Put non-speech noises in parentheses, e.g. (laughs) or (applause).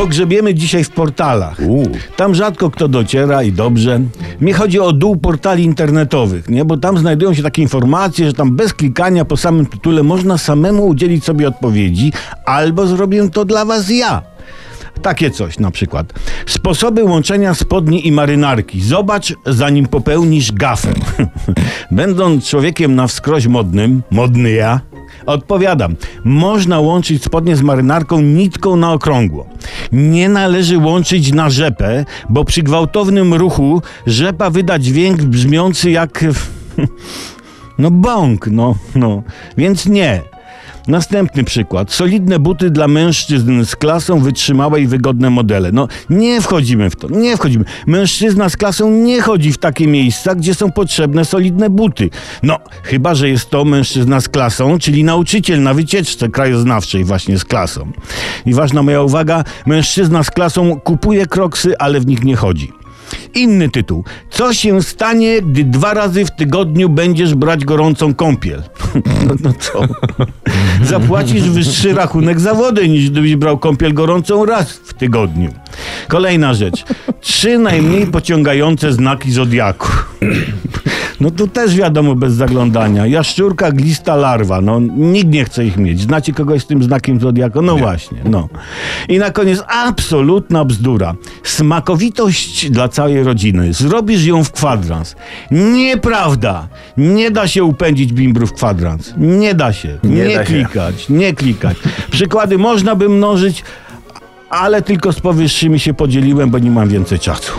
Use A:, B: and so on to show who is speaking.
A: pogrzebiemy dzisiaj w portalach.
B: U.
A: Tam rzadko kto dociera i dobrze. Mi chodzi o dół portali internetowych, nie? bo tam znajdują się takie informacje, że tam bez klikania po samym tytule można samemu udzielić sobie odpowiedzi, albo zrobię to dla was ja. Takie coś na przykład. Sposoby łączenia spodni i marynarki. Zobacz, zanim popełnisz gafę. (laughs) Będąc człowiekiem na wskroś modnym, modny ja, odpowiadam. Można łączyć spodnie z marynarką nitką na okrągło. Nie należy łączyć na rzepę, bo przy gwałtownym ruchu rzepa wyda dźwięk brzmiący jak... (laughs) No bąk, no, no. Więc nie. Następny przykład. Solidne buty dla mężczyzn z klasą, wytrzymałe i wygodne modele. No nie wchodzimy w to, nie wchodzimy. Mężczyzna z klasą nie chodzi w takie miejsca, gdzie są potrzebne solidne buty. No, chyba, że jest to mężczyzna z klasą, czyli nauczyciel na wycieczce krajoznawczej właśnie z klasą. I ważna moja uwaga, mężczyzna z klasą kupuje kroksy, ale w nich nie chodzi. Inny tytuł. Co się stanie, gdy dwa razy w tygodniu będziesz brać gorącą kąpiel? No, no co? Zapłacisz wyższy rachunek za wodę, niż gdybyś brał kąpiel gorącą raz w tygodniu. Kolejna rzecz. Trzy najmniej pociągające znaki zodiaku. No tu też wiadomo bez zaglądania. Jaszczurka, glista, larwa. No nikt nie chce ich mieć. Znacie kogoś z tym znakiem zodiaku? No właśnie, no. I na koniec absolutna bzdura. Smakowitość dla całej rodziny. Zrobisz ją w kwadrans. Nieprawda. Nie da się upędzić bimbru w kwadrans. Nie da się. Nie,
B: Nie da się.
A: klikać. Nie klikać. Przykłady można by mnożyć, ale tylko z powyższymi się podzieliłem, bo nie mam więcej czasu.